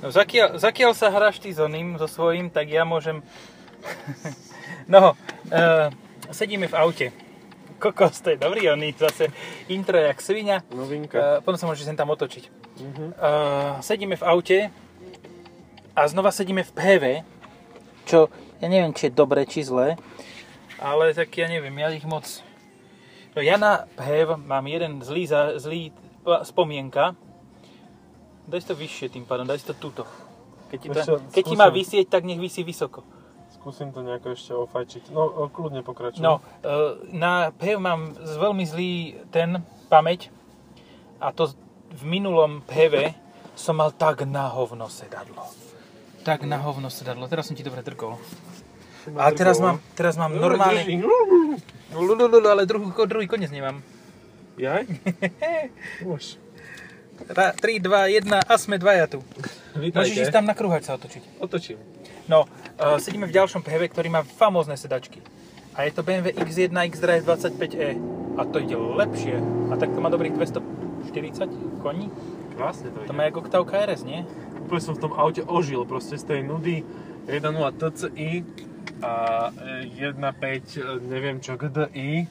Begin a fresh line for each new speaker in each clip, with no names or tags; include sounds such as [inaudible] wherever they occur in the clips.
No zakiaľ, zakiaľ sa hráš ty s oným, so svojím, tak ja môžem... [laughs] no, uh, sedíme v aute. Kokos, to je dobrý oný, zase intro jak svinia.
Novinka.
Uh, potom sa môžeš sem tam otočiť.
Mhm.
Uh, sedíme v aute a znova sedíme v PHV, čo ja neviem, či je dobre, či zlé, ale tak ja neviem, ja ich moc... No ja na PHV mám jeden zlý, zlý spomienka, daj si to vyššie tým pádom, daj si to tuto. Keď ti, to,
Ešte
keď ti má vysieť, tak nech vysí vysoko.
Skúsim to nejako ešte ofajčiť. No, kľudne pokračuj.
No, uh, na PHV mám z- veľmi zlý ten pamäť a to v minulom PHV som mal tak na hovno sedadlo. Tak na hovno sedadlo. Teraz som ti dobre drkol. A teraz mám, teraz mám normálne... Lulululu, ale druhý, druhý koniec nemám.
Jaj? [laughs] Už.
3, 2, 1 a sme dvaja tu. Môžeš ísť
Vítajte.
tam na kruhač sa otočiť.
Otočím.
No, uh, sedíme v ďalšom PHV, ktorý má famózne sedačky. A je to BMW X1 X-Drive 25e. A to ide lepšie. A tak to má dobrých 240 koní.
Krásne to
To
ide.
má ako Octavia RS, nie?
Úplne som v tom aute ožil, proste z tej nudy 1.0 TCI a e, 1.5 e, neviem čo GDI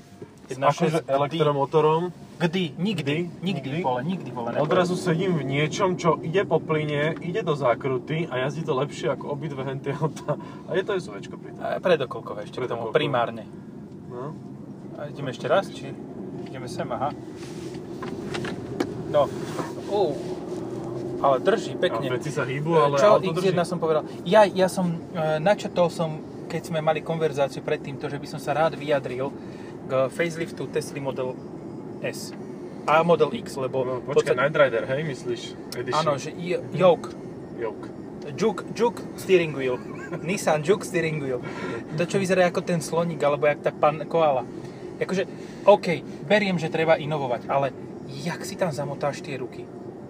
s
1.6
akože elektromotorom.
Kdy? Nikdy. Nikdy,
Nikdy?
vole, nikdy, vole. nebolo.
Odrazu sedím v niečom, čo ide po plyne, ide do zákruty a jazdí to lepšie ako obidve henty auta. A je to SUVčko pri tom.
A predokolkové ešte k tomu,
Predokolkové.
primárne.
No.
A ideme ešte raz, či ideme sem, aha. No, uh, ale drží
A
pekne.
veci sa hýbu, ale
Čo
auto drží.
X1 som povedal? Ja, ja som, e, načetol som, keď sme mali konverzáciu predtým, to, že by som sa rád vyjadril k faceliftu Tesla Model S a Model X, lebo...
No, počkaj,
podstate-
Night Rider, hej, myslíš? Edition.
Áno, že y- yoke,
Joke.
Juke, Juke steering wheel. [laughs] Nissan Juke steering wheel. To, čo vyzerá ako ten sloník, alebo jak tá pan koala. Akože, OK, beriem, že treba inovovať, ale jak si tam zamotáš tie ruky?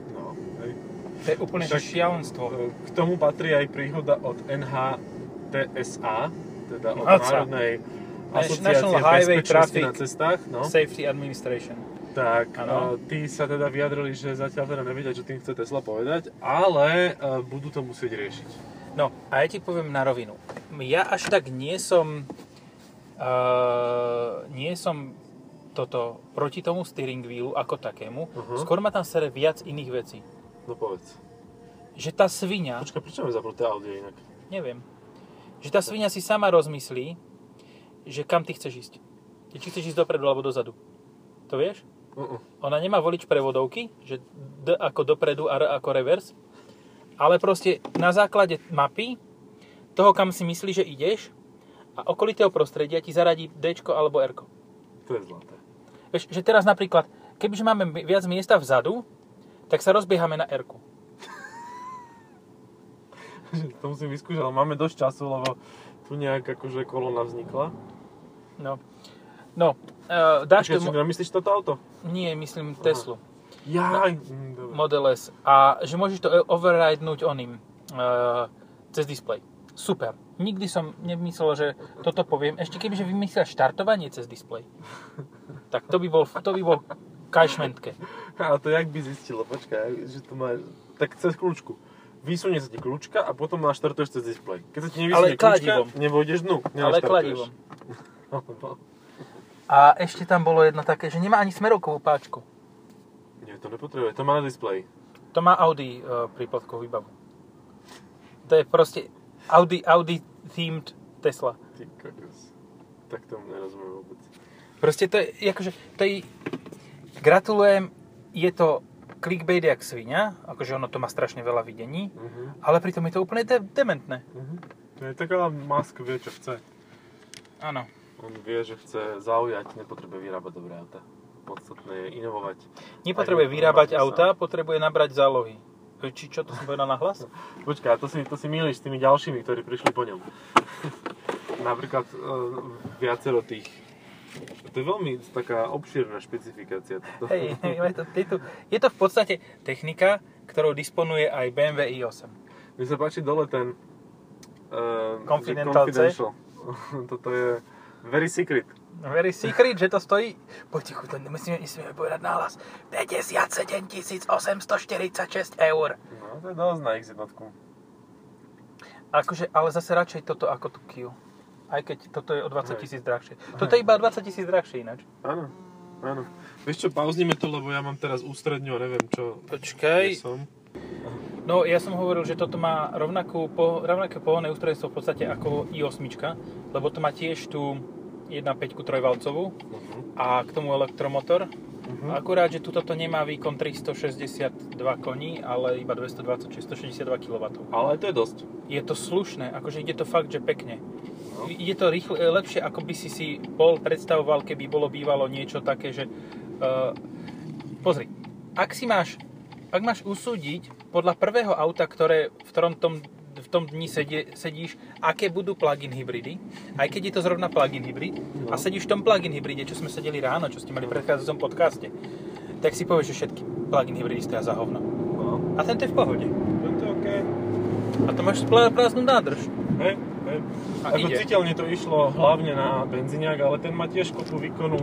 No, hej.
To je úplne
Však-
šialenstvo.
K tomu patrí aj príhoda od NHTSA, teda od. Národnej
National Highway Traffic
na cestách. No.
Safety Administration.
Tak,
Áno.
e, tí sa teda vyjadrili, že zatiaľ teda nevedia, čo tým chce Tesla povedať, ale e, budú to musieť riešiť.
No, a ja ti poviem na rovinu. Ja až tak nie som... Uh, nie som toto proti tomu steering wheelu ako takému.
Uh-huh.
Skôr ma tam sere viac iných vecí.
No povedz.
Že tá svinia...
Počkaj, prečo máme zapnuté audio inak?
Neviem. Že tá svinia si sama rozmyslí, že kam ty chceš ísť. Či chceš ísť dopredu alebo dozadu. To vieš?
Uh-uh.
Ona nemá volič prevodovky, že D ako dopredu a R ako revers, ale proste na základe mapy toho, kam si myslíš, že ideš a okolitého prostredia ti zaradí D alebo R.
To je zlaté.
Vieš, že teraz napríklad, kebyže máme viac miesta vzadu, tak sa rozbiehame na R. [laughs]
to musím vyskúšať, ale máme dosť času, lebo tu nejak akože kolona vznikla.
No. No, uh, dáš
Počkaj,
tomu...
čo, myslíš toto auto?
Nie, myslím Teslu.
Jaj, mm, dobre.
Model S. A že môžeš to overridenúť oným uh, cez displej. Super. Nikdy som nemyslel, že toto poviem. Ešte kebyže vymyslel štartovanie cez displej. [laughs] Tak to by bol, to by bol kajšmentke.
A to jak by zistilo, počkaj, že to má, tak cez kľúčku. Vysunie sa ti kľúčka a potom naštartuješ cez displej. Keď sa ti nevysunie kľúčka,
kladivom.
nevôjdeš dnu,
Ale kladivom. [laughs] A ešte tam bolo jedno také, že nemá ani smerovkovú páčku.
Nie, to nepotrebuje, to má na displeji.
To má Audi uh, prípadkovú výbavu. To je proste Audi, Audi themed Tesla.
Ty kokos. Tak tomu nerozumiem vôbec.
Proste to je, akože, to je, gratulujem, je to clickbait jak svinia, akože ono to má strašne veľa videní,
Uh-huh.
ale pritom je to úplne de- dementné.
Uh-huh. To je tak, ale Musk vie, čo chce.
Áno.
On vie, že chce zaujať, nepotrebuje vyrábať dobré auta. Podstatné je inovovať.
Nepotrebuje vyrábať auta, potrebuje nabrať zálohy. Či čo to som povedal na hlas? [laughs]
Počkaj, to si, to si mýliš s tými ďalšími, ktorí prišli po ňom. [laughs] Napríklad uh, viacero tých. To je veľmi taká obšírna špecifikácia.
Hej, je, to, je, to, je to v podstate technika, ktorou disponuje aj BMW i8.
Mne sa páči dole ten... Uh,
Confidential C? [laughs]
Toto je very secret.
Very secret, že to stojí... Poď tichu, to musíme, musíme povedať náhlas. 57 846 eur.
No, to je dosť na X jednotku.
Akože, ale zase radšej toto ako tú Kia. Aj keď toto je o 20
Hej.
tisíc drahšie. Toto je iba o 20 tisíc drahšie ináč.
Áno, áno. Vieš čo, pauznime to, lebo ja mám teraz ústredňu a neviem čo.
Počkaj.
kde som.
No, ja som hovoril, že toto má rovnakú, po, rovnaké pohonné ústrojenstvo v podstate ako i8, lebo to má tiež tú 1.5 trojvalcovú
Uh-huh.
a k tomu elektromotor.
Uh-huh.
Akurát, že tuto to nemá výkon 362 koní, ale iba 220, či 162 kW.
Ale to je dosť.
Je to slušné, akože ide to fakt, že pekne.
No.
Ide to rýchle, lepšie, ako by si si bol predstavoval, keby bolo bývalo niečo také, že... Uh, pozri, ak si máš, ak máš usúdiť podľa prvého auta, ktoré v ktorom tom, v tom dni sedie, sedíš, aké budú plug-in hybridy, aj keď je to zrovna plug-in hybrid,
No.
a sedíš v tom plug-in hybride, čo sme sedeli ráno, čo ste mali v predchádzajúcom podcaste, tak si povieš, že všetky plug-in hybridy stoja za hovno.
No.
A tento je v pohode.
To je OK.
A to máš prázdnu nádrž.
Hej, hej.
A
Ako
ide.
citeľne to išlo hlavne na benzíniak, ale ten má tiež kopu výkonu.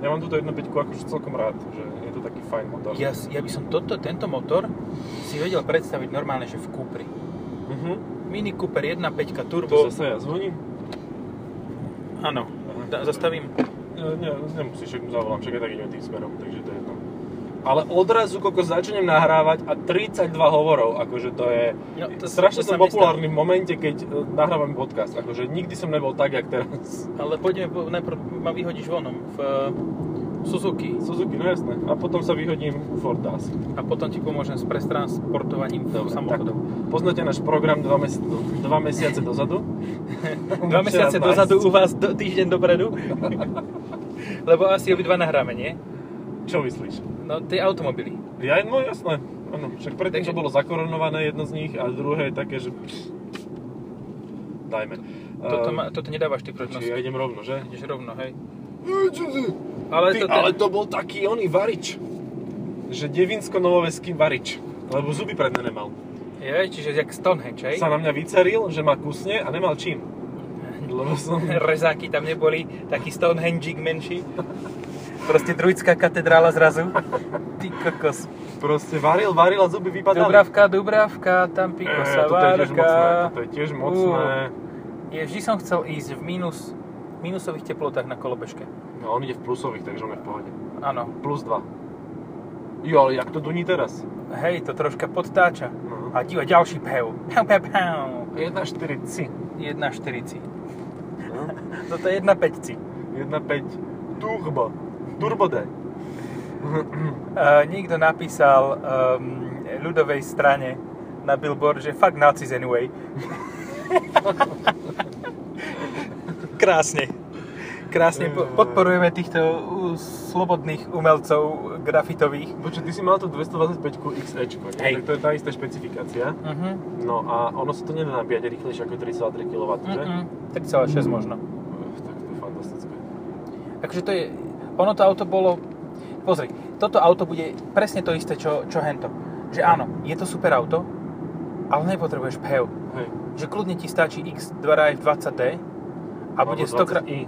Ja mám túto 1.5 akože celkom rád, že je fajn motor.
Ja, ja by som toto, tento motor si vedel predstaviť normálne, že v Cupri.
Uh-huh.
Mini Cooper 1.5
To
turbo.
zase ja zvoním?
Áno, da, zastavím.
Ne, nemusíš, však zavolám, však aj tak ideme tým smerom, takže to je jedno. Ale odrazu, koľko začnem nahrávať a 32 hovorov, akože to je...
No, to-
strašne
to
som populárny v momente, keď e, nahrávam podcast, akože nikdy som nebol tak, jak teraz.
Ale poďme, po- najprv ma vyhodíš vonom v Suzuki
Suzuki, no jasné. A potom sa vyhodím u Fortas.
a potom ti pomôžem s prestransportovaním
Dobre,
samochodov.
takto. Poznáte náš program dva, mesi- dva mesiace dozadu? [laughs]
Dva mesiace dozadu u vás do, týždeň dopredu. [laughs] Lebo asi obidva nahráme, nie?
Čo myslíš?
No, tie automobily.
Ja, no jasné. Áno, však predtým
Takže-
to bolo zakoronované jedno z nich a druhé je také, že... Dajme.
Toto,
Ehm,
ma, toto nedávaš ty prednosť.
Ja idem rovno, že?
Ideš rovno, hej. Ale,
Ty,
to,
ale to bol taký oný varič. Že devinsko-novoveský varič. Lebo zuby predne nemal.
je, čiže jak Stonehenge, hej?
Sa na mňa vyceril, že ma kusne a nemal čím. Lebo som... [laughs]
rezáky tam neboli, taký Stonehenge menší. Proste druidská katedrála zrazu. Ty kokos.
Proste varil, varil a zuby vypadali.
Dubravka, Dubravka, tam piko
Eh,
sa
toto je tiež mocné,
várka.
toto je tiež mocné.
Je, vždy som chcel ísť v minus, minusových teplotách na kolobežke.
No on ide v plusových, takže on je v pohode.
Áno.
Plus 2. Jo, ale jak to duní teraz?
Hej, to troška podtáča.
No.
A diva, ďalší pev. Pau, pau, pau.
1.40.
1,40.
No. [laughs]
Toto je 1,5.
1.5 turbo. Turbo D. [clears throat]
Uh, niekto napísal um, ľudovej strane na billboard, že fuck Nazis anyway. [laughs] Krásne. Krásne po- podporujeme týchto slobodných umelcov grafitových.
Počuť, ty si mal tú 225 XE?
Hej.
To je tá istá špecifikácia.
Uh-huh.
No a ono sa to nedá nabíjať rýchlejšie ako 3,3 kW, že?
Uh-uh. 3,6 možno.
Uf, tak to je fantastické.
Takže to je, ono to auto bolo, pozri, toto auto bude presne to isté, čo, čo hento. Že áno, je to super auto, ale nepotrebuješ PHEV.
Hej.
Že kľudne ti stačí X2 Drive 20D a bude
Alebo
100 krát...
20i.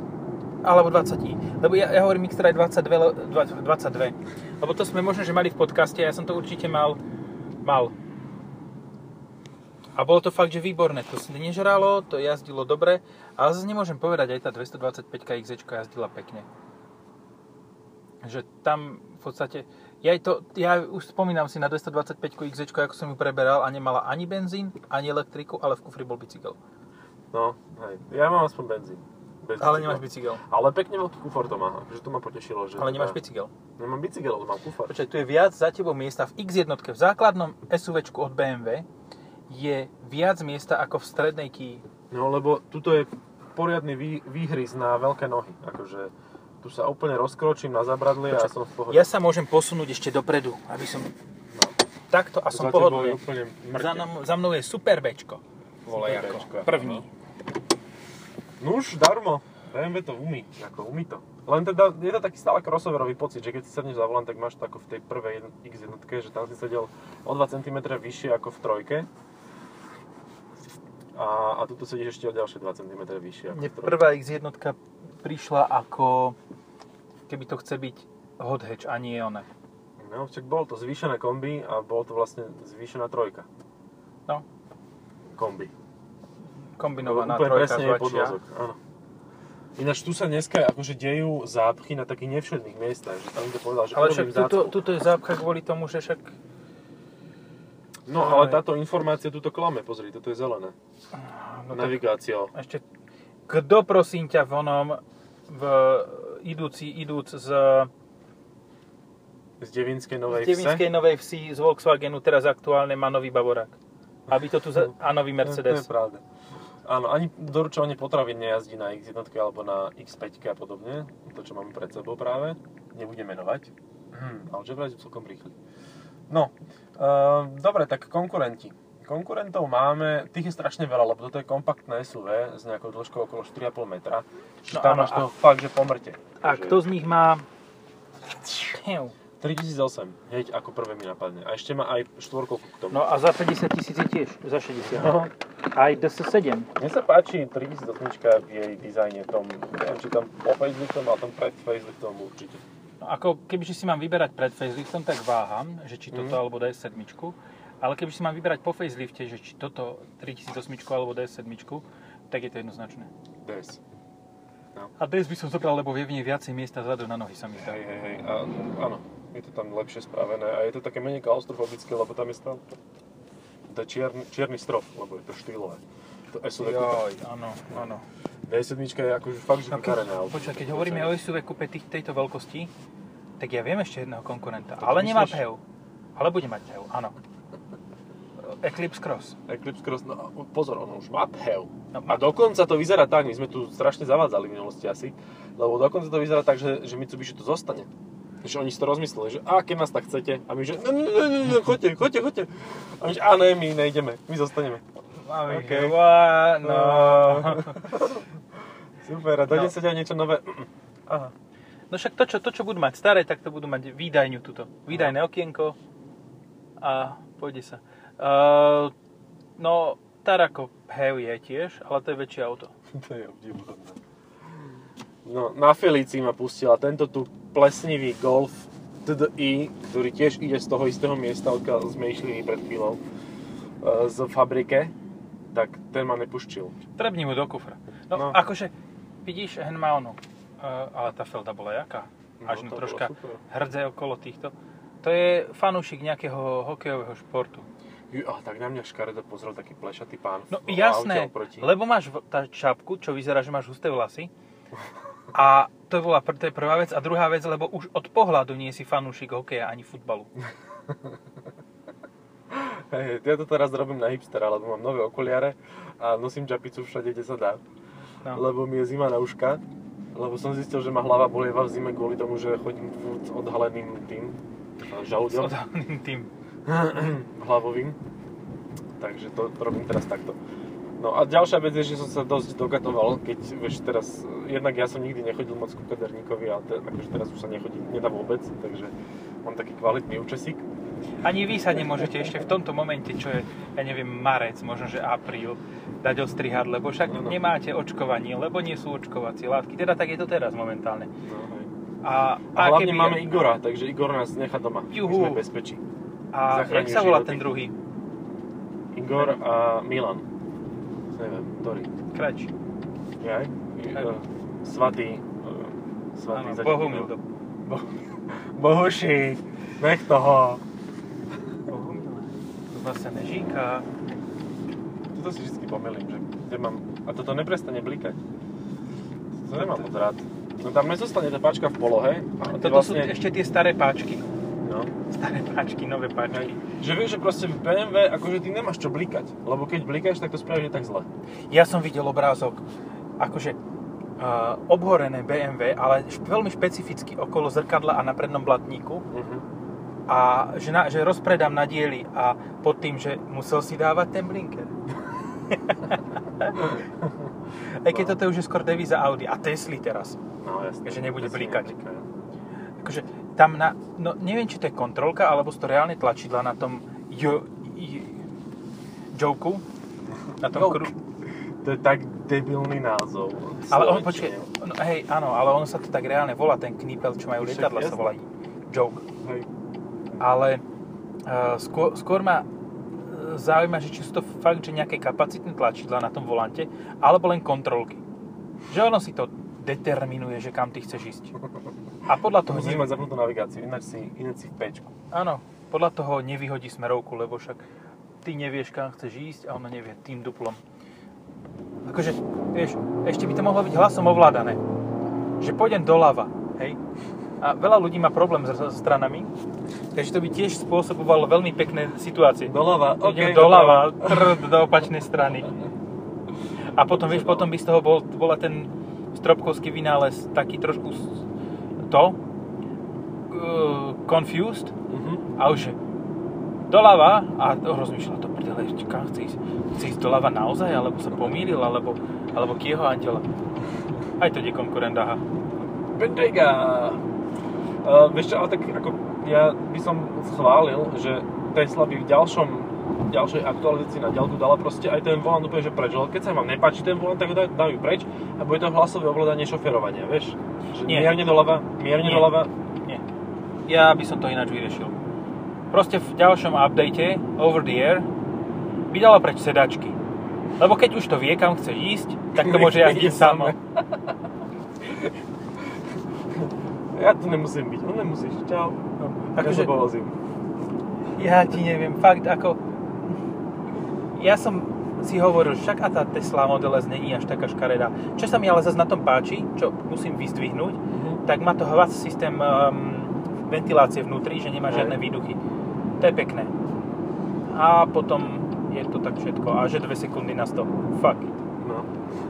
Alebo 20i. Lebo ja, ja hovorím X-Drive 22, le- 20 22. Lebo to sme možno, že mali v podcaste ja som to určite mal. Mal. A bolo to fakt, že výborné. To si nežralo, to jazdilo dobre, ale zase nemôžem povedať, aj tá 225 XZ jazdila pekne. Že tam v podstate, ja, to, ja už spomínam si na 225 XZ, ako som ju preberal a nemala ani benzín, ani elektriku, ale v kufri bol bicykel.
No, hej. Ja mám aspoň benzín. Bez
Ale
bicykla.
nemáš bicykel.
Ale pekne veľký kufor to má, akože to ma potešilo. Že
Ale nemáš
teda-
bicykel.
Nemám bicykel, ale mám kufor.
Počkaj, tu je viac za tebou miesta. V X1, v základnom SUVčku od BMW je viac miesta ako v strednej Kii.
No lebo tuto je poriadny vý, výhryz na veľké nohy. Akože tu sa úplne rozkročím na zabradli a som v pohode.
Ja sa môžem posunúť ešte dopredu, aby som takto a som pohodlný. Za, nam- za mnou je Super Bčko. Vole
Super
ako.
Bčko,
První.
Nuž, darmo. BMW to umí, ako umí to. Len teda je to taký stále crossoverový pocit, že keď si sadneš za volant, tak máš to ako v tej prvej X1, že tam si sedel o 2 cm vyššie ako v trojke. A, a tuto sedíš ešte o ďalšie 2 cm vyššie ako
Mne prvá X1 prišla ako keby to chce byť hot hatch a nie ona.
No, však bolo to zvýšené kombi a bolo to vlastne zvýšená trojka.
No,
Kombi.
Kombinovaná
Úplne
trojka
presne
z
je áno. Ináč tu sa dneska akože dejú zápchy na takých nevšedných miestach, že tam to povedal, že
Ale však tuto, tuto je zápcha kvôli tomu, že však...
No ale táto informácia tuto klame, pozri, toto je zelené.
No
Navigácia.
ešte... Kto prosím ťa v onom, v, idúci, idúc z,
Z Devinskej
z
Novej
Devinskej Novej Vsi z Volkswagenu teraz aktuálne má nový Bavorák. Aby to tu... Za, a nový
To
Mercedes.
je pravda. Áno, ani doručovanie potravín nejazdí na X1 alebo na X5 a podobne. To, čo máme pred sebou práve. Nebudem menovať. Hm, ale že vraj celkom rýchli. No, uh, dobre, tak konkurenti. Konkurentov máme, tých je strašne veľa, lebo toto je kompaktné SUV s nejakou dĺžkou okolo 4,5 metra. Čiže
No
tam máš
a-
to fakt, že pomrte.
A
Takže
kto z nich má... Hew.
3008, hneď ako prvé mi napadne. A ešte má aj štvorkovku k tomu.
No a za 50 tisíc je tiež. Za 60.
No.
Aj DS7.
Mne sa páči 3008 v jej dizajne tom, neviem či tam po faceliftom, ale tam pred faceliftom určite.
No ako kebyže si mám vyberať pred faceliftom, tak váham, že či toto
Mhm.
alebo DS7. Ale kebyže si mám vyberať po facelifte, že či toto 3008 alebo DS7, tak je to jednoznačné.
DS.
A DS by som zobral, lebo je v nej viacej miesta zadu na nohy sa mi zdá.
Hej, hej, hej. A, áno, je to tam lepšie spravené a je to také menej klaustrofobické, lebo tam je stále to, je čierny, čierny strop, lebo je to štýlové. To SUV.
Joj, áno, áno.
D7 je akože fakt, že
No
auto.
počkaj, keď hovoríme o SUV kúpe tých, tejto veľkosti, tak ja viem ešte jedného konkurenta,
To
ale
myslíš?
nemá PHEV. Ale bude mať PHEV, áno. Eclipse Cross.
Eclipse Cross, no pozor, ono už má PHEV.
No,
A dokonca to vyzerá tak, my sme tu strašne zavádzali v minulosti asi, lebo dokonca to vyzerá tak, že, že Mitsubishi tu zostane. Že oni si to rozmysleli, že a keď nás tak chcete, a my že ne, ne, ne, choďte, choďte, choďte. A my že a ne, my nejdeme, my zostaneme.
Máme,
OK.
okay. No. [laughs]
Super, a do
No.
10 aj niečo nové. Aha.
no však to čo, to, čo budú mať staré, tak to budú mať výdajňu tuto. Výdajné okienko a pôjde sa. Uh, no, Tarako PHEV je tiež, ale to je väčšie auto. [laughs]
to je obdivuhodné. No, na Felícii ma pustila tento tu plesnivý Golf TDI, ktorý tiež ide z toho istého miesta, odkiaľ sme išli pred chvíľou, e, z fabrike, tak ten ma nepuštil.
Trebni mu do kufra. No,
No.
no. akože, vidíš, hen má onu. Uh, ale tá felda bola jaká? Až
No,
no,
to
troška hrdze okolo týchto. To je fanúšik nejakého hokejového športu.
Ju, a tak na mňa škaredo pozrel taký plešatý pán
No jasné, lebo máš tá čapku, čo vyzerá, že máš husté vlasy. [laughs] A to, bola, to je prvá vec. A druhá vec, lebo už od pohľadu nie si fanúšik hokeja ani futbalu. [laughs]
Hej, ja to teraz robím na hipstera, lebo mám nové okuliare a nosím čapicu všade, kde sa dá.
No.
Lebo mi je zima na uška. Lebo som zistil, že ma hlava bolieva v zime kvôli tomu, že chodím s odhaleným tým a
S
žalúďom
odhaleným tým. [clears throat]
hlavovým. Takže to robím teraz takto. No a ďalšia vec je, že som sa dosť dogatoval, keď vieš teraz, jednak ja som nikdy nechodil moc ku kaderníkovi, ale te, akože teraz už sa nechodí, nedá vôbec, takže mám taký kvalitný účesík.
Ani vy sa nemôžete ešte v tomto momente, čo je, ja neviem, marec, možno že apríl, dať ostrihať, lebo však
Áno.
nemáte očkovanie, lebo nie sú očkovacie látky. Teda tak je to teraz momentálne.
No, hej.
A,
A hlavne máme Igora, takže Igor nás nechá doma.
Juhu.
My sme bezpečí.
A jak
zachraňuje
sa volá
životy.
ten druhý?
Igor a Milan. Neviem, ktorý.
Krač.
Jaj?
Hej.
Uh, svatý. Uh, svatý
Áno, Bohumil.
dedinu. Bohuši, nech toho.
Bohumil. Tu zase nežíka.
Toto si vždy pomýlim, že kde mám... A toto neprestane blikať. To nemám moc rád. No tam nezostane tá páčka v polohe. A ty
Toto sú
vlastne...
ešte tie staré páčky.
No.
Staré páčky, nové páčky.
Že vieš, že proste v BMW, akože ty nemáš čo blikať. Lebo keď blikáš, tak to spravíš tak zle.
Ja som videl obrázok, akože uh, obhorené BMW, ale šp- veľmi špecificky okolo zrkadla a na prednom blatníku.
Uh-huh.
A že, na, že rozpredám na diely a pod tým, že musel si dávať ten blinker. [laughs] Aj keď toto už je skôr devíza Audi a Tesly teraz.
No jasne.
Že nebude blikať. Akože tam na, no neviem, či to je kontrolka, alebo sú to reálne tlačidla na tom jo, j, joku, na tom
Joke.
kru,
To je tak debilný názov.
Ale on, počkej, no, hej, áno, ale ono sa to tak reálne volá, ten knípel, čo majú lietadla, sa volá joke.
Hej.
Ale uh, skôr, skôr ma e, zaujíma, že či sú to fakt, že nejaké kapacitné tlačidla na tom volante, alebo len kontrolky. Že ono si to determinuje, že kam ty chceš ísť. A podľa toho,
Musíš
ne,
mať zapnutú navigáciu, ináč si, ináč si v pečku.
áno, podľa toho nevyhodí smerovku, lebo však ty nevieš, kam chceš ísť a ono nevie tým duplom. Akože, vieš, ešte by to mohlo byť hlasom ovládané. Že pôjdem doľava, hej? A veľa ľudí má problém s, s stranami, takže to by tiež spôsobovalo veľmi pekné situácie.
Doľava,
Idem
okej,
doľava, trd do opačnej strany. A potom, vieš, potom by z toho bol, bola ten stropkovský vynález taký trošku to, uh, confused,
Mhm.
a už doľava a rozmýšľa to prdele, kam chce ísť? Chce ísť doľava naozaj, alebo sa pomýlil, alebo, alebo k jeho anděla. Aj to je konkurent, aha.
Bentayga! Uh, vieš čo, ale tak ako ja by som schválil, že Tesla by v ďalšom ďalšej aktualizácii na diaľku dala proste aj ten volant úplne že preč. Keď sa vám nepáči ten volant, tak ho dajú, dajú preč a bude to hlasové ovládanie šoferovania, vieš? Že
Nie.
mierne doľava, mierne
Nie.
doľava.
Nie. Ja by som to ináč vyriešil. Proste v ďalšom update, over the air, by dalo preč sedačky. Lebo keď už to vie, kam chce ísť, tak to môže jazdiť samo.
Ja tu nemusím byť, no nemusíš, čau. Ja
Akože-. Ja ti neviem, fakt ako... Ja som si hovoril, však a tá Tesla Model S není až taká škaredá. Čo sa mi ale zase na tom páči, čo musím vyzdvihnúť,
Mhm.
tak má to hvac systém um, ventilácie vnútri, že nemá žiadne výduchy. To je pekné. A potom je to tak všetko. A že 2 sekundy na 100. Fuck it.
No.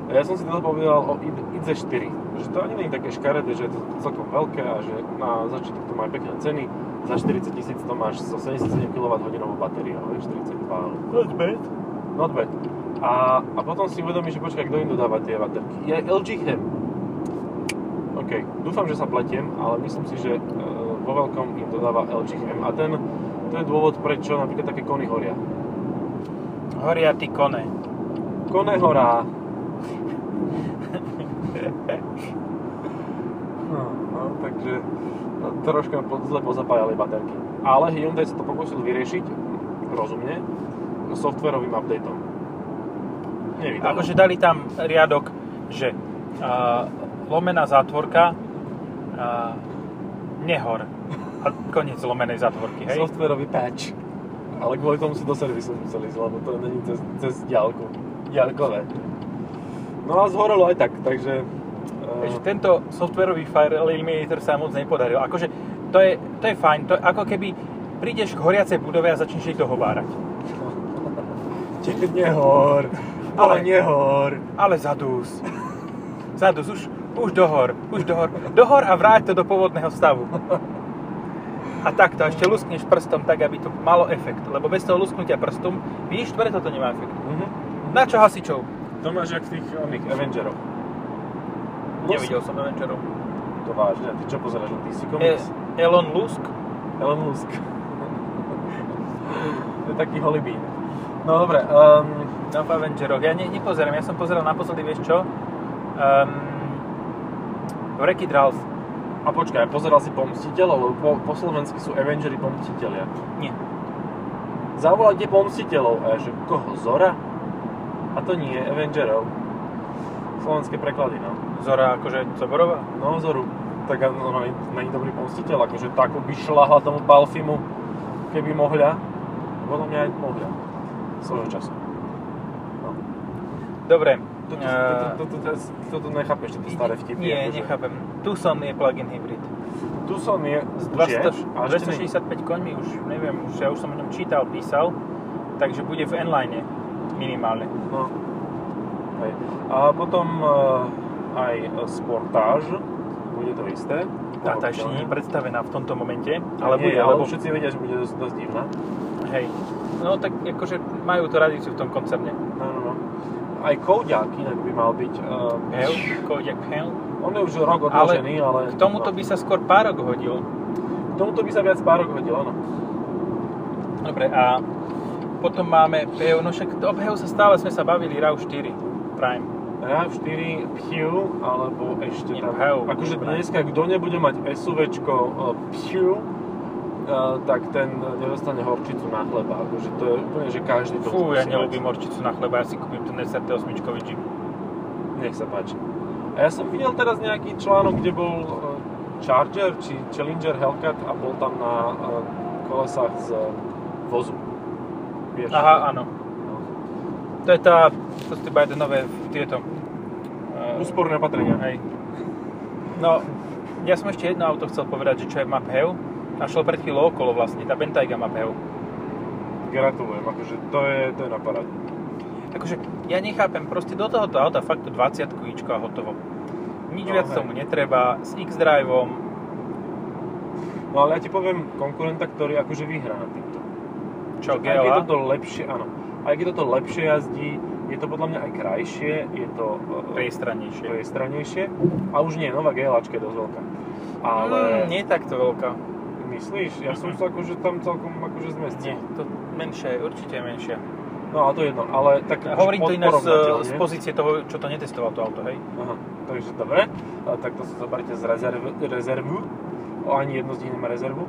A ja som si teda povedal o IZ4, že to ani nie je také škaredé, že je to celkom veľké a že na začiatok to má pekné ceny. Za 40 tisíc to máš so 77 kWh batériou, ale 42, ale
Not bad.
Not bad. A, a potom si uvedomíš, že počkaj, kto im dodáva tie baterky. Je LG Chem. OK, dúfam, že sa pletiem, ale myslím si, že e, vo veľkom im dodáva LG Chem. A ten, to je dôvod, prečo napríklad také kony horia.
Horia ty kone.
Kone horá. No, no, takže no, troška zle pozapájali baterky. Ale Hyundai sa to pokusil vyriešiť rozumne softwarovým updateom. Nevydalo.
Akože dali tam riadok, že uh, lomená zátvorka uh, nehor. A koniec lomenej zátvorky, hej?
Softwarový patch. Ale kvôli tomu si do servisu museli ísť, lebo to není cez, cez diálku. Diálkové. No a zhorelo aj tak, takže... Uh,
tento softwarový fire eliminator sa moc nepodaril. Akože to je, to je fajn, to je ako keby prídeš k horiacej budove a začneš jej dohovárať.
Nehor, ale
Ale-
nehor.
Ale zadus. Zadus, už, už dohor, už dohor. Dohor a vráť to do pôvodného stavu. A takto, ešte luskneš prstom tak, aby to malo efekt. Lebo bez toho lusknutia prstom, vidíš, preto to nemá efekt.
Mhm.
Na čo hasičov?
To máš jak v tých oných Avengerov.
Nevidel som Avengerov.
To vážne, a ty čo pozeráš na DC
E,
Comics?
Elon Musk?
Elon Musk. [laughs] to je taký holibín. No dobre, um,
No v Avengeroch. Ja ne, nepozerám, ja som pozeral naposledy, vieš čo? Um, Wreck-It Ralph.
a počkaj, pozeral si Pomstiteľov, lebo po, po slovensky sú Avengeri Pomstiteľia.
Nie.
Zavolajte Pomstiteľov. A že, koho? Zora? A to nie, Avengerov. Slovenské preklady, no.
Zora akože Coborová?
No, Zoru. Tak a no, není dobrý pomstiteľ, akože tak by šľahla tomu Balfimu, keby mohla. Podľa mňa aj mohla. Svojho času. No.
Dobre.
Toto,
eh,
toto, toto, toto nechápeš, tieto staré vtipy.
Nie,
akože.
nechápem. Tucson je plug-in hybrid.
Tucson je, je,
200
ale ešte nie.
265 koňmi už, neviem, už ja už som o ňom čítal, písal, takže bude v N-line minimálne.
No. Hej. A potom uh, aj Sportage, bude to isté.
Tá, tá ešte nie je predstavená v tomto momente, ale
nie,
bude,
ale
lebo,
všetci vedia, že bude dosť, dosť divná.
hej, no tak akože majú to tradíciu v tom koncerne.
No, no, no. Aj Kodiaq inak by mal byť. Uh,
Hej, Kodiaq Hell.
On je už rok odložený, ale...
K tomuto by sa skôr párok hodil.
K tomuto by sa viac pár rok hodil, áno.
Dobre, a potom máme PHEV, no však o PHEV sa stále sme sa bavili RAV4 Prime.
RAV4 Pew, alebo ešte tam... Akože dneska, kto nebude mať SUVčko Pew, uh, tak ten nedostane horčicu na chleba. Akože to je úplne, že každý to
Fú, ja
mať.
horčicu na chleba, ja si kúpim ten SRT 8 Jeep.
Nech sa páči. A ja som videl teraz nejaký článok, kde bol uh, Charger či Challenger Hellcat a bol tam na uh, kolesách z vozu. Vieš?
Aha, áno. To je tá, to sú tie nové tieto. Uh,
Úsporné opatrenia.
Hej. No, ja som ešte jedno auto chcel povedať, že čo je Maphev. A šlo pred chvíľou okolo vlastne, tá Bentayga Maphev.
Gratulujem, akože to je, to je na paráde.
Akože ja nechápem, proste do tohoto auta fakt 20 ičko a hotovo. Nič
No,
viac
hej.
tomu netreba, s X-Driveom,
No ale ja ti poviem konkurenta, ktorý akože vyhrá na týmto.
čo, GLA,
toto lepšie, áno. Aj keď toto lepšie jazdí, je to podľa mňa aj krajšie, je to uh,
priestranejšie.
priestranejšie. A už nie, nová GLAčka je dosť veľká. Ale
Mm, nie je takto veľká.
myslíš? Ja som sa akože tam celkom akože
Nie,
zmestil.
to menšia, určite je menšia.
No a to je jedno, ale tak
A hovorím to ináč z, z pozície toho, čo to netestoval to auto, hej?
Aha, takže dobre. A, tak to si zoberte z rezerv, rezervu. O, ani jedno z nich nemá rezervu.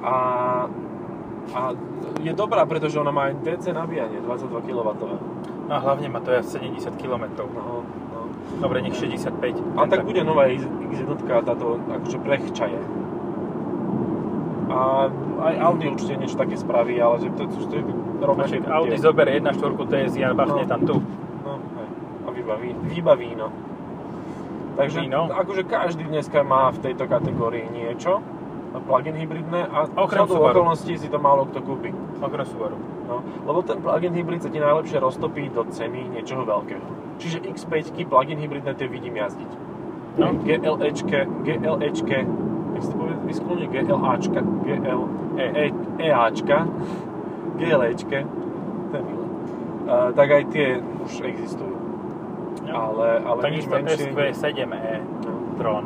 A, a je dobrá, pretože ona má aj DC nabíjanie, 22 kW.
No a hlavne má to aj 70 km.
No, no.
Dobre, nech 65.
A tak bude nová X1, táto akože prechčaje. A aj Audi určite niečo také spraví, ale že to, to, to je rovnaké.
Audi zober 1.4 TSI a bachne
No.
tam tu.
No, hej. A vybaví, vybaví no. Takže
Víno.
akože každý dneska má v tejto kategórii niečo, plug-in hybridné a
Okrem
okolností si to málo kto kúpi.
Okrem Subaru.
No, lebo ten plug-in hybrid sa ti najlepšie roztopí do ceny niečoho veľkého. Čiže X5 plug-in hybridné tie vidím jazdiť.
No.
GLEčke, GLEčke, jak si to povie vyslovene GLAčka, GL,
E.
E, EAčka, GLEčke, to je milé. Uh, tak aj tie už existujú.
No.
Ale, ale nič
Takisto
menšie.
SQ7e
No.
Tron.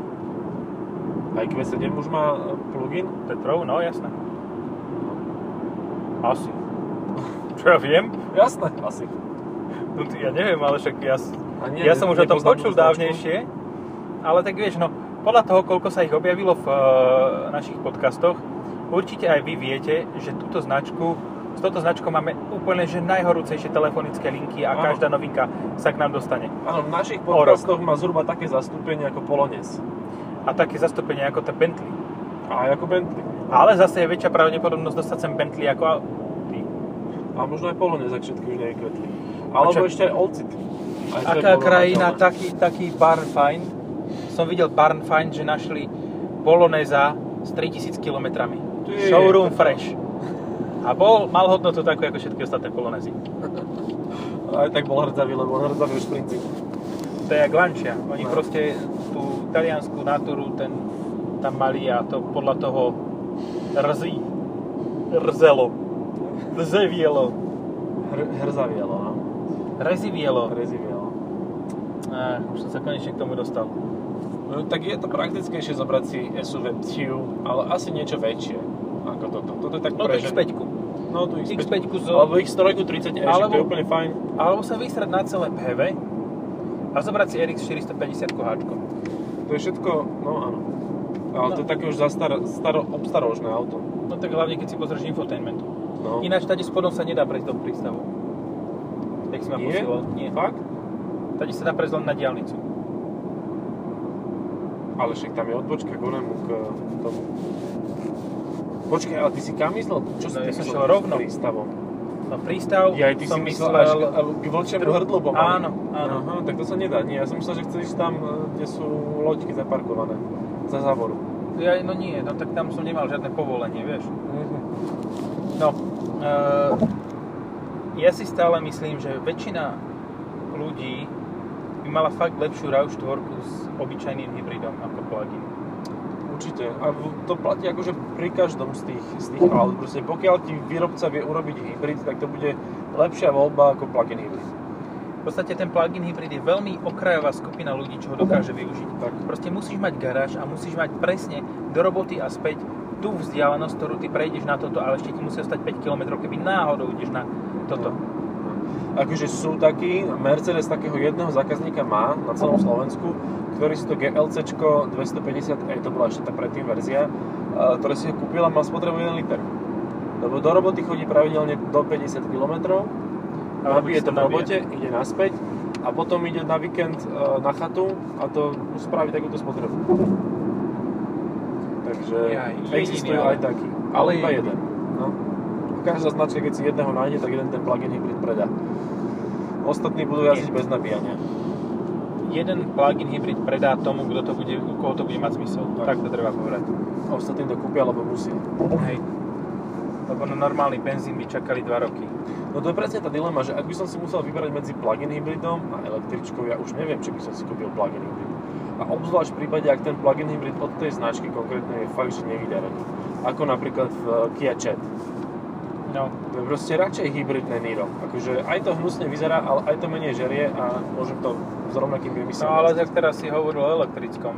Aj Q7 už má e, plugin?
Tron? No jasné. Asi. [laughs] Čo ja viem?
Jasné, asi.
No, ja neviem, ale však ja,
A nie,
ja som už o tom počul dávnejšie. Ale tak vieš, no, podľa toho, koľko sa ich objavilo v e, našich podcastoch, určite aj vy viete, že túto značku, s touto značkou máme úplne že najhorúcejšie telefonické linky a
Áno.
každá novinka sa k nám dostane.
Áno, v našich podcastoch má zhruba také zastúpenie ako Polones.
A také zastúpenie ako tá Bentley.
A aj ako Bentley.
Ale zase je väčšia pravdepodobnosť dostať sem Bentley ako Audi.
A možno aj Polones, ak všetky už nevykvetli. Alebo
čo-
ešte aj Olcit. Je
Aká krajina, taký, taký barn find. Som videl barn find, že našli Poloneza s 3000 km. Showroom
to-
fresh. A bol, mal hodnotu takú ako všetky ostatné Polonezy.
Aj tak bol hrdzavý, lebo hrdzavý už v princípe.
To je jak Lancia. Oni
No.
proste taliansku natúru ten tam mali a to podľa toho rzí. Rzelo. Rzevielo.
Hr, hrzavielo, no.
Rezivielo.
Hrezivielo.
Á, už som sa konečne k tomu dostal.
No, tak je to praktickejšie zobrať si SUV Ptiu, ale asi niečo väčšie ako toto. Toto je tak
No to
pre ženy.
X5.
No tu X5.
X5 zo...
Alebo X3 30 e
Alebo-
to je úplne fajn.
Alebo sa vysrať na celé PHV a zobrať si RX 450 háčko.
To je všetko, no áno. Ale to je také už zastar, staro, obstarožné auto.
No tak hlavne keď si pozrieš infotainment.
No.
Ináč tady spodom sa nedá prejsť do prístavu. Jak si ma
Nie?
posielal. Nie.
Fakt?
Tady sa dá prejsť len na diálnicu.
Ale však tam je odbočka k onemu, k tomu. Počkaj, ale ty si kam myslel? Čo si
No,
ty
ja
myslel
rovno.
prístavom?
No prístav
Ja ty si
som
myslel, až k, k vlčiemu hrdlu.
Áno, áno.
Aha, tak to sa nedá. Nie, ja som myslel, že chceš ísť tam, e, kde sú loďky zaparkované. Za závoru.
Ja, no nie, no tak tam som nemal žiadne povolenie, vieš.
Mhm.
No, uh, ja si stále myslím, že väčšina ľudí by mala fakt lepšiu RAV4 s obyčajným hybridom ako plug-in.
Určite. A to platí akože pri každom z tých, z tých aut. Proste pokiaľ ti výrobca vie urobiť hybrid, tak to bude lepšia voľba ako plug-in hybrid.
V podstate ten plug-in hybrid je veľmi okrajová skupina ľudí, čo ho dokáže využiť.
Tak.
Proste musíš mať garáž a musíš mať presne do roboty a späť tú vzdialenosť, ktorú ty prejdeš na toto, ale ešte ti musí ostať 5 km, keby náhodou ideš na toto.
Akože sú takí, Mercedes takého jedného zákazníka má na celom Slovensku, ktorý si to GLC 250e, to bola ešte tá predtým verzia, ktoré si kúpil a mal spotrebu 1 liter. Lebo do roboty chodí pravidelne do 50 km,
A
nabije to v robote, ide naspäť a potom ide na víkend e, na chatu a to spraví takúto spotrebu. Takže
Ja, ale-
aj taký, ale iba jeden. Každá značka, keď si jedného nájde, tak jeden ten plug-in hybrid predá. Ostatní budú jazdiť bez nabíjania.
Jeden plug-in hybrid predá tomu, kto to bude, u koho to bude mať zmysel.
Tak.
Tak, to treba povedať.
Ostatní to kúpia, lebo musia.
Hej. Lebo na normálny benzín by čakali 2 roky.
No to je presne tá dilema, že ak by som si musel vyberať medzi plug-in hybridom a električkou, ja už neviem, či by som si kúpil plug-in hybrid. A obzvlášť v prípade, ak ten plug-in hybrid od tej značky konkrétne je fakt, že nevydarený. Ako napríklad v Kia Ceed.
No,
To je proste radšej hybridné Niro. Akože aj to hnusne vyzerá, ale aj to menej žerie a môžem to s rovnakým
no
emisím.
ale tak teraz si hovoril o elektrickom.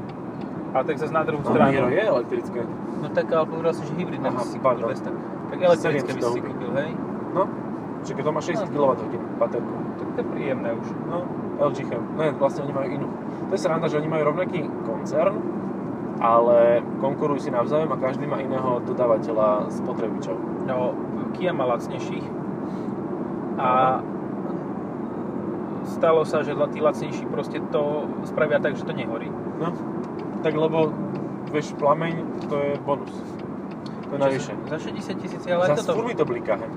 A tak zase na druhú
no,
stranu.
Niro je elektrické.
No tak ale povedal si, že hybridné
Aha,
si kúpil bez tak. Tak elektrické by si si
700.
kúpil, hej?
No, čiže to má 60 kWh baterku.
Tak to je príjemné už.
No, LG Chem. Ne, vlastne oni majú inú. To je sranda, že oni majú rovnaký koncern, ale konkurujú si navzájom a každý má iného dodávateľa spotrebičov.
No, Kia má lacnejších a stalo sa, že tí lacnejší proste to spravia tak, že to nehorí.
No, tak lebo, vieš, plameň, to je bonus. To je navyše.
Za 60 tisíc, ale
furt
toto,
to bliká, he.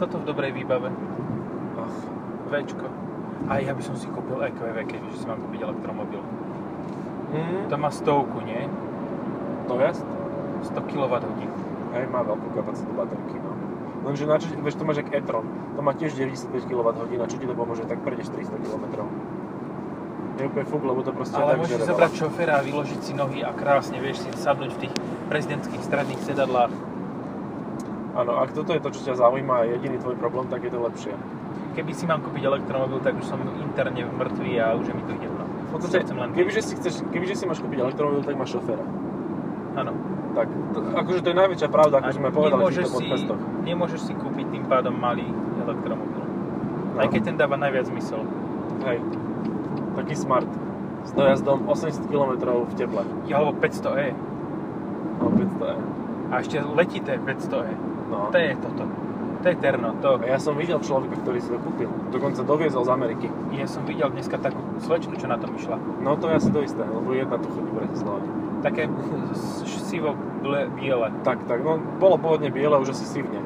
toto v dobrej výbave.
Ach,
Včko. A ja by som si kúpil EQV, keďže si mám kúpiť elektromobil.
mm,
To má stovku, nie?
to jazd?
100 kWh.
Hej, má veľkú kapacitu baterky, no. Lenže na čo, vieš, to máš jak e-tron. To má tiež 95 kWh, čo ti to pomôže, tak prejdeš 300 km. Je úplne fuk, lebo to proste
Ale môžeš zobrať šoféra a vyložiť si nohy a krásne vieš si sadnúť v tých prezidentských stredných sedadlách.
Áno, ak toto je to, čo ťa zaujíma a je jediný tvoj problém, tak je to lepšie.
Keby si mám kúpiť elektromobil, tak už som interne mŕtvý a už je mi to jedno.
V podstate,
Chcem len
kebyže si, chceš, kebyže si máš kúpiť elektromobil, tak máš šoféra.
Áno.
Tak, to, akože to je najväčšia pravda, ako
A
sme povedali v týchto
si,
podcastoch.
nemôžeš si kúpiť tým pádom malý elektromobil.
No.
Aj keď ten dáva najviac zmysel.
Hej, taký smart. S dojazdom 80 km v teple.
Ja, alebo 500e.
No, 500 eur.
A ešte letité 500e.
No.
To je toto. To je terno. To.
A ja som videl človeka, ktorý si to kúpil. Dokonca doviezol z Ameriky.
Ja som videl dneska takú slečnu, čo na tom išla.
No to je asi to isté, lebo jedna tu chodí v Bratislave.
Také sivo biele.
Tak, tak, no bolo pôvodne biele, už asi sivne.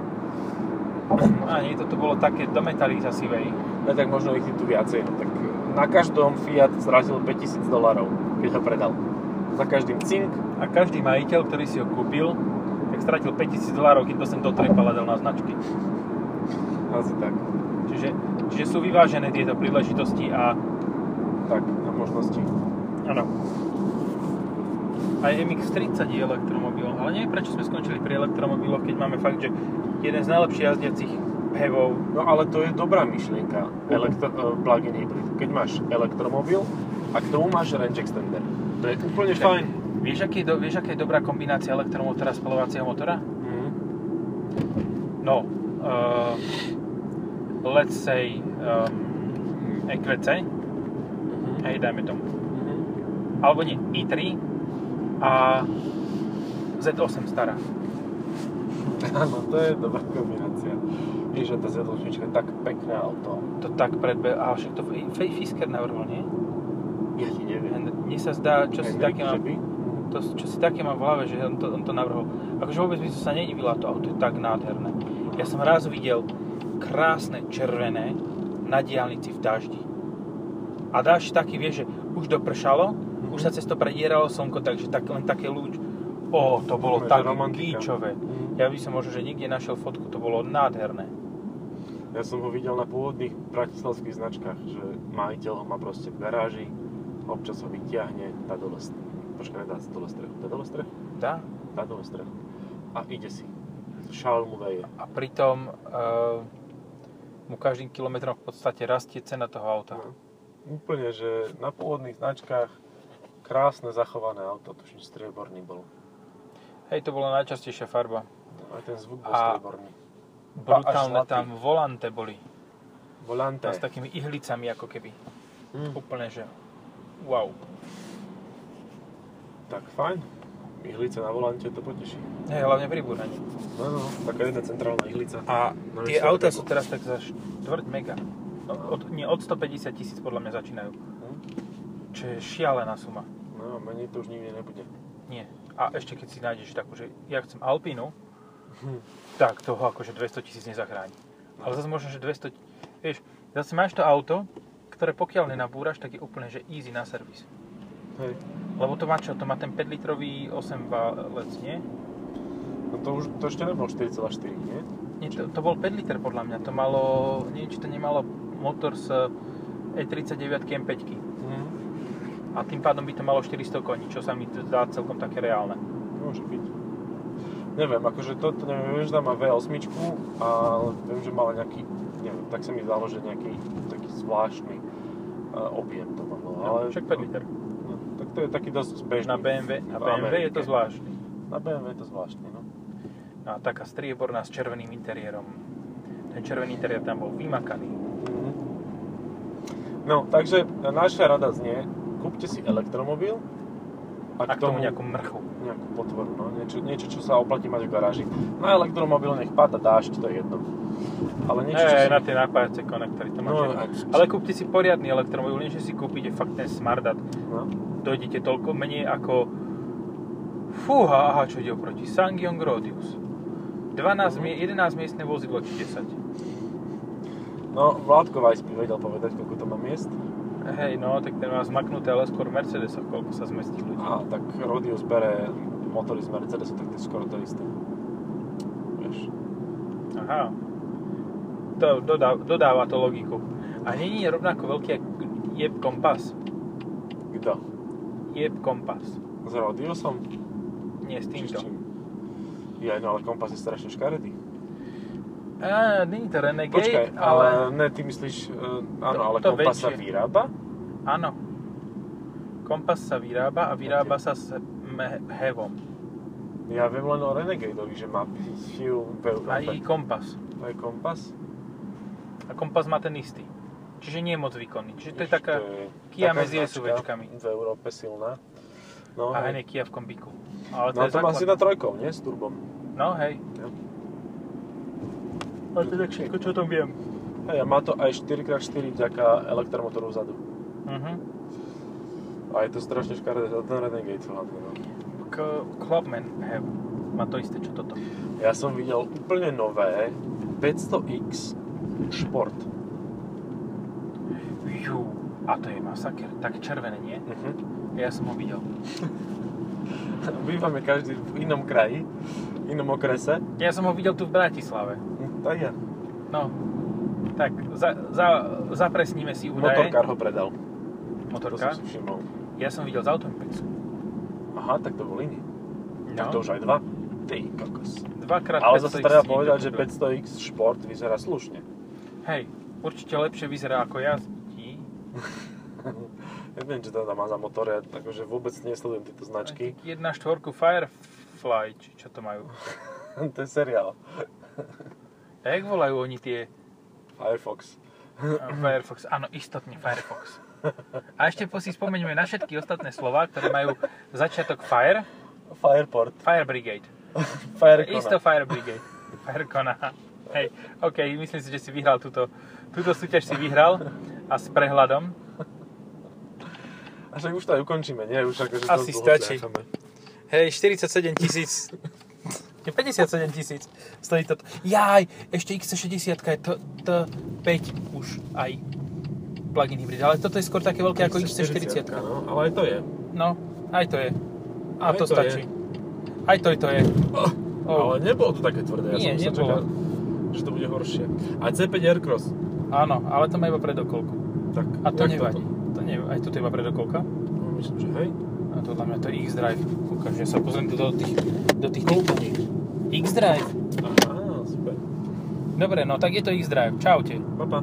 A nie, toto bolo také do metalíza sivej.
Ne, tak možno ich je tu viacej. No, tak na každom Fiat zrazil 5000 dolarov, keď ho predal. Za každým cink,
A každý majiteľ, ktorý si ho kúpil, tak stratil 5000 dolárov, keď to sem dotrepal a dal na značky.
asi tak.
Čiže, čiže sú vyvážené tieto príležitosti a
Tak, na možnosti.
áno. Aj MX-30 je elektromobil, ale neviem prečo sme skončili pri elektromobiloch, keď máme fakt, že jeden z najlepších jazdiacich hevov.
No ale to je dobrá myšlienka, elektro, uh, plug-in hybrid. Keď máš elektromobil a k tomu máš range extender. To je úplne fajn.
Vieš, aký je, do, vieš, aká je dobrá kombinácia elektromotora a spalovacieho motora?
Mhm.
No, uh, let's say um, EQC,
Mhm.
hej, dajme tomu.
Mhm.
Alebo nie, i3 a Z8 stará. [laughs]
Áno, to je dobrá kombinácia. Víš, že tá zjedločnička je tak pekné auto.
To tak predbe... A však to Fisker navrhol, nie?
Ja ti neviem.
Mne sa zdá, čo si také mám, to, čo si také mám v hlave, že on to, on to navrhol. Akože vôbec by som sa nedivila, to auto je tak nádherné. Ja som raz videl krásne červené na diálnici v daždi. A dáš taký, vieš, že už dopršalo, už sa cez to predieralo slnko, takže tak, len také lúč. Ó, to bolo
Že
tak kýčové.
Mhm.
Ja by som možno, že niekde našiel fotku, to bolo nádherné.
Ja som ho videl na pôvodných bratislavských značkách, že majiteľ ho má proste v garáži, občas ho vyťahne, dá dole, st- počkaj, nedá sa dole strechu, dá dole strechu?
Dá?
Dá dole strechu. A ide si. Šál mu veje.
A pritom uh, mu každým kilometrom v podstate rastie cena toho auta.
No. Úplne, že na pôvodných značkách krásne zachované auto, tuším strieborný bol.
Hej, to bola najčastejšia farba.
Aj ten zvuk bol
A-
strieborný.
Brutálne tam volante boli.
Volante.
A s takými ihlicami ako keby.
Hm,
Úplne, že wow.
tak fajn. Ihlica na volante to poteší.
Hej, hlavne pri búraní.
No, no, taká jedna centrálna ihlica.
A
No,
tie
tak
sú teraz tak za štvrť mega. Od, nie, od 150 tisíc podľa mňa začínajú. Čo je šialená suma.
No, menej to už nikdy nebude.
Nie. A ešte keď si nájdeš takú, že ja chcem Alpinu,
Hm.
tak toho akože 200 tisíc nezachráni. Ale zase možno, že 200... Vieš, zase máš to auto, ktoré pokiaľ nenabúraš, tak je úplne, že easy na servis.
Hej.
Lebo to má čo? To má ten 5 litrový 8 válec, nie?
No to už, to ešte nebol 4,4, nie?
Nie, to, to bol 5 liter podľa mňa. To malo, nie, či to nemalo motor z E39 M5. A tým pádom by to malo 400 koní, čo sa mi zdá celkom také reálne.
Môže byť. Neviem, akože to, neviem, viem, že tam má V8, ale viem, že mal nejaký, neviem, tak sa mi zdalo, že nejaký taký zvláštny uh, objem to malo. Ale,
No, však 5 liter.
No, tak to je taký dosť bežný.
Na BMW, na BMW je to zvláštny.
Na BMW je to zvláštny, no.
No a taká strieborná s červeným interiérom. Ten červený interiér tam bol vymakaný.
Mhm. No, takže naša rada znie, kúpte si elektromobil
A k tomu nejakú mrchu.
nejakú potvoru, no, niečo, niečo, čo sa oplatí mať v garáži. Na elektromobil nech páda dážď, to je jedno. Ale niečo, čo
Ej,
si...
na tie napájace konektory, to máš
No,
jedno.
a-
Ale kúpte si poriadny elektromobil, nie že si kúpite fakt ten smardat.
No,
Dojdete toľko menej ako... Fúha, aha, čo ide oproti. Sangyong Rodius. 12, mie- 11 miestne vozidlo, či 10.
no Vládko Weiss by vedel povedať, koľko to má miest.
Hej, no, tak ten má zmaknuté, ale skôr v Mercedesoch, koľko sa zmestí ľudí.
A tak Rodius bere motory z Mercedesu, tak to je skoro to isté. Vieš.
Aha. To dodá, dodáva to logiku. A je rovnako veľký ako Jeb Kompas.
Kto?
Jeb Kompas.
S Rodiusom?
Nie s týmto.
Ja, no ale kompas je strašne škaredý.
Je to Renegade,
Počkaj, ale... ne, ty myslíš, uh, áno,
To-
ale
to
kompas sa
väčšie.
vyrába?
Áno. Kompas sa vyrába a vyrába sa s hevom.
Ja viem len o Renegadeovi, že má fiu v
A
Európe.
i kompas.
To je kompas?
A kompas má ten istý. Čiže nie je moc výkonný. Čiže to je taká
je
Kia
taká
medzi SUVčkami.
V Európe silná. No,
A
hej.
hej, Kia v kombiku. Ale to
no
je
to má
základ.
si na trojkou, nie? S turbom.
No hej.
Jo.
A to je tak všetko, čo o tom viem.
Hej, a má to aj 4x4 vďaka elektromotoru vzadu.
Mhm.
A je to strašne škaredé, za ten Renegade hlavne. No.
K- Clubman have. Má to isté, čo toto.
Ja som videl úplne nové 500X Sport.
Jú. A to je masaker. Tak červené, nie?
Uh-huh.
Ja som ho videl. [laughs]
Bývame každý v inom kraji, inom okrese.
Ja som ho videl tu v Bratislave.
Hm, Tak ja.
No. Tak, za, za, zapresníme si údaje.
Motorkár ho predal.
Motorka.
To som si všimol.
Ja som videl z Autoimpexu.
Aha, tak to bol iný. Tak to
No.
už aj dva. Ty kokos.
Dvakrát
Ale
500
zase treba povedať, že
kúpil.
500X Sport vyzerá slušne.
Hej, určite lepšie vyzerá ako jazdí. [laughs]
Neviem, čo teda má za motor, ja akože vôbec nesledujem tieto značky.
1.4 Firefly, či čo to majú. [laughs]
to je seriál.
Jak volajú oni tie
Firefox.
Firefox? Áno, istotne Firefox. A ešte si spomeňme na všetky ostatné slova, ktoré majú začiatok Fire,
Fireport.
Fire Brigade.
Firecona.
Isto Fire Brigade. Firecona. Hej, OK, myslím si, že si vyhral túto, túto súťaž si vyhral a s prehľadom.
A však už to aj ukončíme, nie? Už akože
Asi stačí.
tráchame.
Hej, 47 tisíc. 57 tisíc stojí to. Jaj, ešte X60 je to, to 5 už aj plug-in hybrid, ale toto je skôr také veľké ako X40.
No, ale aj to je.
No, aj to je. A
Aj
to,
to
stačí. Aj to, to je.
Oh,
Oh.
Ale nebolo to také tvrdé, ja
Nie,
som sa
nebolo.
čakal, že to bude horšie. A C5 Aircross.
Áno, ale to má iba predokolku.
Tak,
A to nevadí. To nevadí. Aj toto je iba predokolka.
No, myslím, že hej.
A to dla mňa to je X-Drive. Ukáž, ja sa pozriem do tých, do tých
Koupni.
X-Drive.
Aha, super.
Dobre, no tak je to X-Drive. Čaute.
Pa, pa.